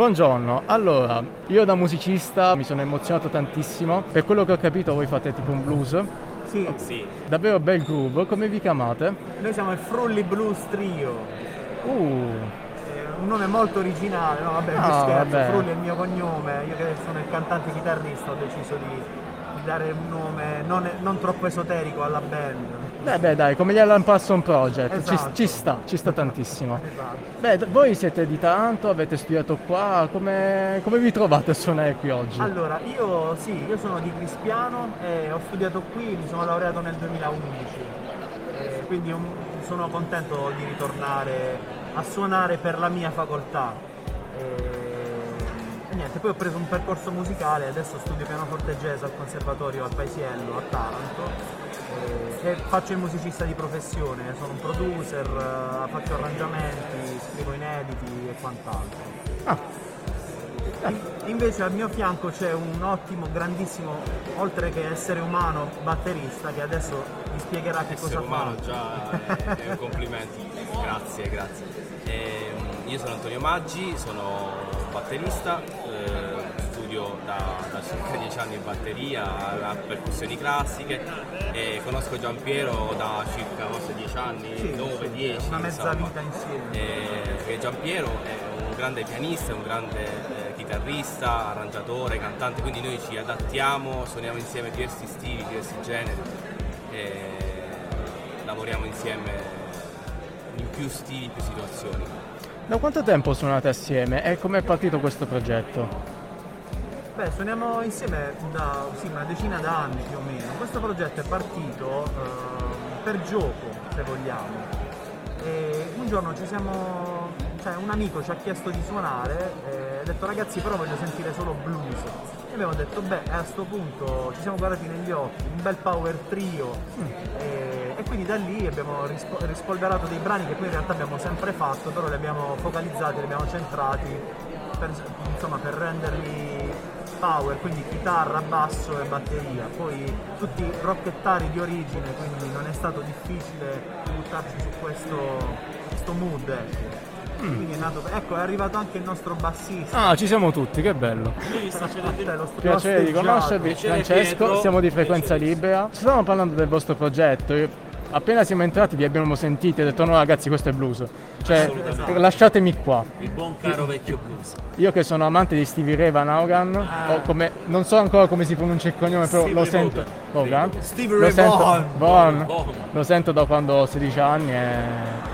Buongiorno, allora, io da musicista mi sono emozionato tantissimo, per quello che ho capito voi fate tipo un blues. Sì, Sì, Davvero bel groove, come vi chiamate? noi siamo il Frulli Blues Trio. Uh, È un nome molto originale, no vabbè, Ah, mi scherzo, vabbè. Frulli è il mio cognome, io che sono il cantante chitarrista ho deciso di, di dare un nome non, non troppo esoterico alla band. Beh beh dai, come gli Alan Parsons Project, ci, Esatto. ci sta, ci sta tantissimo. Esatto. Beh, d- voi siete di Taranto, avete studiato qua, come, come vi trovate a suonare qui oggi? Allora, io sì, io sono di Crispiano e ho studiato qui, mi sono laureato nel 2011, Eh, quindi un- sono contento di ritornare a suonare per la mia facoltà. E niente, poi ho preso un percorso musicale, adesso studio pianoforte jazz al conservatorio al Paesiello a Taranto eh, e faccio il musicista di professione, sono un producer, eh, faccio arrangiamenti, scrivo inediti e quant'altro. Ah, Invece al mio fianco c'è un ottimo, grandissimo, oltre che essere umano, batterista che adesso vi spiegherà che essere cosa umano fa. già è, è un complimento. Grazie, grazie. Ehm, io sono Antonio Maggi, sono batterista, eh, studio da, da circa 10 anni in batteria, a percussioni classiche e conosco Giampiero da circa forse 10 anni, Sì, 9, sì, 10. una mezza insomma. vita insieme. Perché Giampiero è un grande pianista, un grande eh, chitarrista, arrangiatore, cantante, quindi noi ci adattiamo, suoniamo insieme diversi stili, diversi generi e lavoriamo insieme in più stili, più situazioni. da quanto tempo suonate assieme e come è partito questo progetto? Beh, suoniamo insieme da sì, una decina d'anni più o meno. Questo progetto è partito eh, per gioco, se vogliamo. E un giorno ci siamo, cioè un amico ci ha chiesto di suonare e ha detto ragazzi però voglio sentire solo blues. E abbiamo detto beh a questo punto ci siamo guardati negli occhi, un bel power trio e, e quindi da lì abbiamo rispo- rispolverato dei brani che poi in realtà abbiamo sempre fatto, però li abbiamo focalizzati, li abbiamo centrati per, insomma, per renderli power, quindi chitarra, basso e batteria. Poi tutti rockettari di origine, quindi non è stato difficile buttarci su questo, questo mood. Ecco. Quindi è nato, ecco, è arrivato anche il nostro bassista. Ah, ci siamo tutti, che bello. Piacere di conoscervi, Francesco, siamo di Frequenza. Libera. Stavamo parlando del vostro progetto. Appena siamo entrati vi abbiamo sentiti e ho detto no ragazzi questo è blues. Cioè, lasciatemi qua. Il buon caro vecchio blues. Io che sono amante di Stevie Ray Van Haugan, o come, non so ancora come si pronuncia il cognome, però Stevie lo sento. Vaughan? Stevie Ray Vaughan. Vaughan. Lo sento da quando ho 16 anni e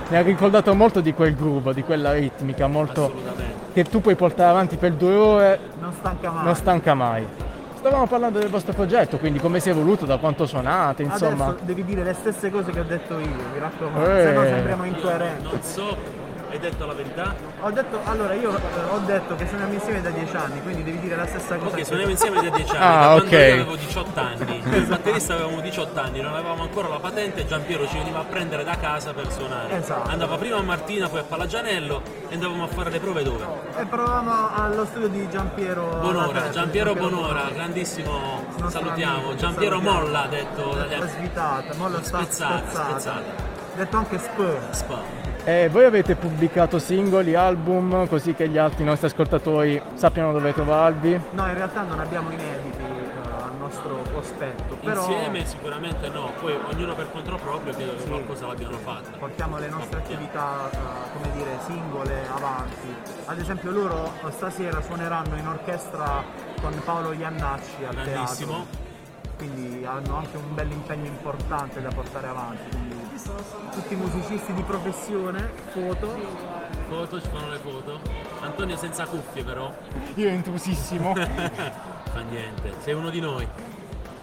mi ha ricordato molto di quel groove, di quella ritmica, molto che tu puoi portare avanti per due ore, Non stanca mai. non stanca mai. Stavamo parlando del vostro progetto, quindi come si è evoluto, da quanto suonate, insomma. Adesso devi dire le stesse cose che ho detto io, mi raccomando, Eh. se no sembriamo incoerenti. Non so, hai detto la verità? Ho detto, allora io eh, ho detto che suoniamo insieme da 10 anni, quindi devi dire la stessa cosa. Ok, suoniamo insieme da 10 anni, Ah, da quando ok. io avevo 18 anni. Noi il batterista avevamo 18 anni, non avevamo ancora la patente e Giampiero ci veniva a prendere da casa per suonare. Esatto. Andava prima a Martina, poi a Palagianello e andavamo a fare le prove dove? E provavamo allo studio di Giampiero Bonora, Giampiero Bonora, grandissimo, Nostro salutiamo. amico, Giampiero salutiamo. Molla, detto dagli È svitata, mollo sta Spezzata, spezzata. spezzata. Detto anche spur. Spa. E voi avete pubblicato singoli, album, così che gli altri nostri ascoltatori sappiano dove trovarvi. No, in realtà non abbiamo inediti eh, al nostro cospetto, però Insieme sicuramente no, poi ognuno per conto proprio credo che qualcosa l'abbiano fatta. portiamo le nostre attività, eh, come dire, singole avanti. Ad esempio loro eh, stasera suoneranno in orchestra con Paolo Iannacci al Grandissimo. teatro. Quindi hanno anche un bel impegno importante da portare avanti. Quindi tutti musicisti di professione, foto. Foto, ci fanno le foto. Antonio senza cuffie però. Io intrusissimo, Fa niente, sei uno di noi.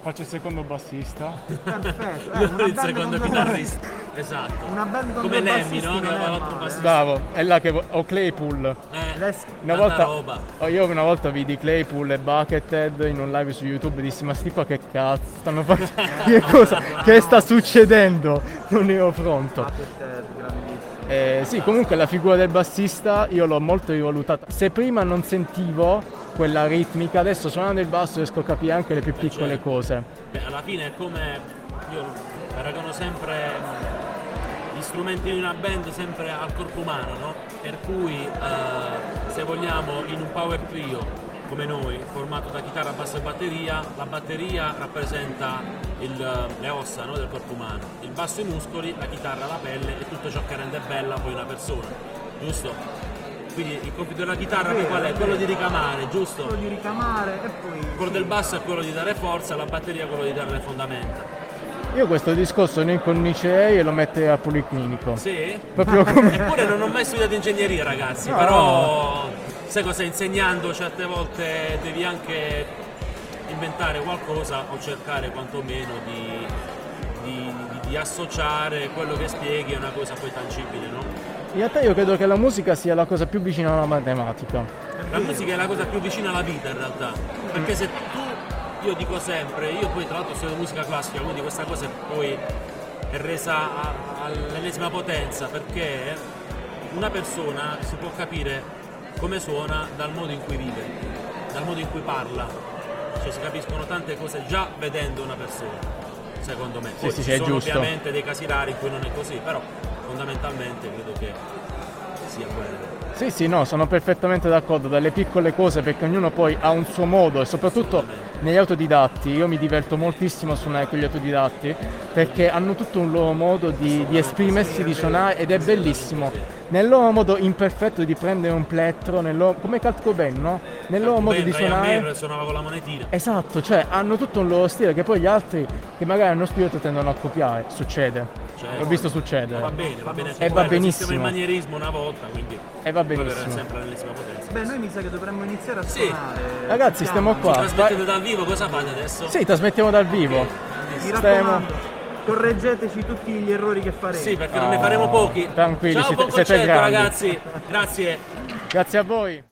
faccio il secondo bassista. Perfetto. Eh, il secondo chitarrista. Esatto. Una band con Come due Lemmy, bassisti no? Che non è male. Bravo, è là che vo- ho Claypool. Eh, Les- Una volta, roba. oh, io una volta vidi Claypool e Buckethead in un live su YouTube e dissi ma sti qua che cazzo stanno facendo? che cosa? Che sta succedendo? Non ero pronto. Buckethead, grandissimo. Eh, sì, comunque la figura del bassista io l'ho molto rivalutata. Se prima non sentivo quella ritmica, adesso suonando il basso riesco a capire anche le più piccole certo. cose. Beh, alla fine è come io paragono sempre gli strumenti di una band sempre al corpo umano, no? Per cui eh, se vogliamo, in un power trio come noi, formato da chitarra, basso e batteria, la batteria rappresenta il, le ossa no, del corpo umano, il basso i muscoli, la chitarra la pelle e tutto ciò che rende bella poi una persona, giusto? Quindi il compito della chitarra poi qual è? Quello di ricamare, giusto? Quello di ricamare e poi... Quello del basso è quello di dare forza, la batteria è quello di dare le fondamenta. Io questo discorso ne incornicerei e lo metterei al policlinico. Sì? Proprio come... Eppure non ho mai studiato ingegneria ragazzi, No. però sai cosa insegnando certe volte devi anche inventare qualcosa o cercare quantomeno di, di- di- di associare quello che spieghi a una cosa poi tangibile, no? In realtà io credo che la musica sia la cosa più vicina alla matematica. La musica è la cosa più vicina alla vita in realtà, perché se tu, io dico sempre, io poi tra l'altro studio musica classica, quindi questa cosa poi è resa all'ennesima potenza, perché una persona si può capire come suona dal modo in cui vive, dal modo in cui parla, cioè si capiscono tante cose già vedendo una persona, secondo me. Poi sì, ci sì, è sono giusto. ovviamente dei casi rari in cui non è così, però fondamentalmente credo che sia quello. Sì, sì, no, sono perfettamente d'accordo, dalle piccole cose perché ognuno poi ha un suo modo e soprattutto negli autodidatti, io mi diverto moltissimo a suonare con gli autodidatti perché hanno tutto un loro modo di, di esprimersi, di suonare ed è bellissimo. Nel loro modo imperfetto di prendere un plettro, nel loro- come Kurt Cobain, no? Nel loro modo di suonare... Mir suonava con la monetina. Esatto, cioè hanno tutto un loro stile che poi gli altri che magari hanno spirito tendono a copiare, succede. Certo. L'ho visto succedere. Va bene, va bene. E va benissimo. il manierismo una volta, quindi E va benissimo. sempre l'ennesima potenza. Beh, noi mi sa che dovremmo iniziare a Sì. suonare. Ragazzi, stiamo qua. Trasmettete dal vivo, cosa fate adesso? Sì, trasmettiamo dal vivo. Mi Stiamo- raccomando, correggeteci tutti gli errori che faremo. Sì, perché non ne faremo pochi. tranquilli, Ciao, siete- buon siete ragazzi. Grazie. Grazie a voi.